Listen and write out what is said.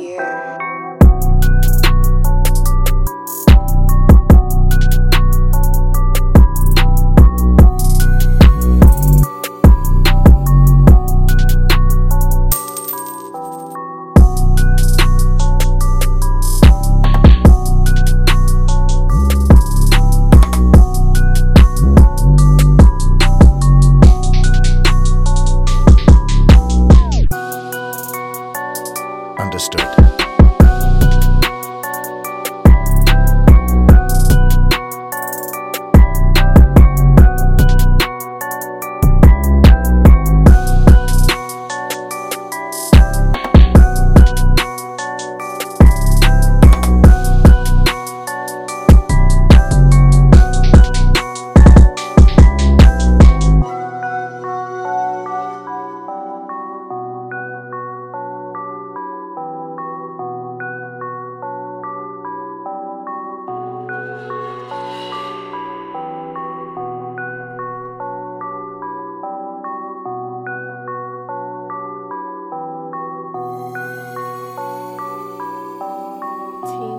here. 19.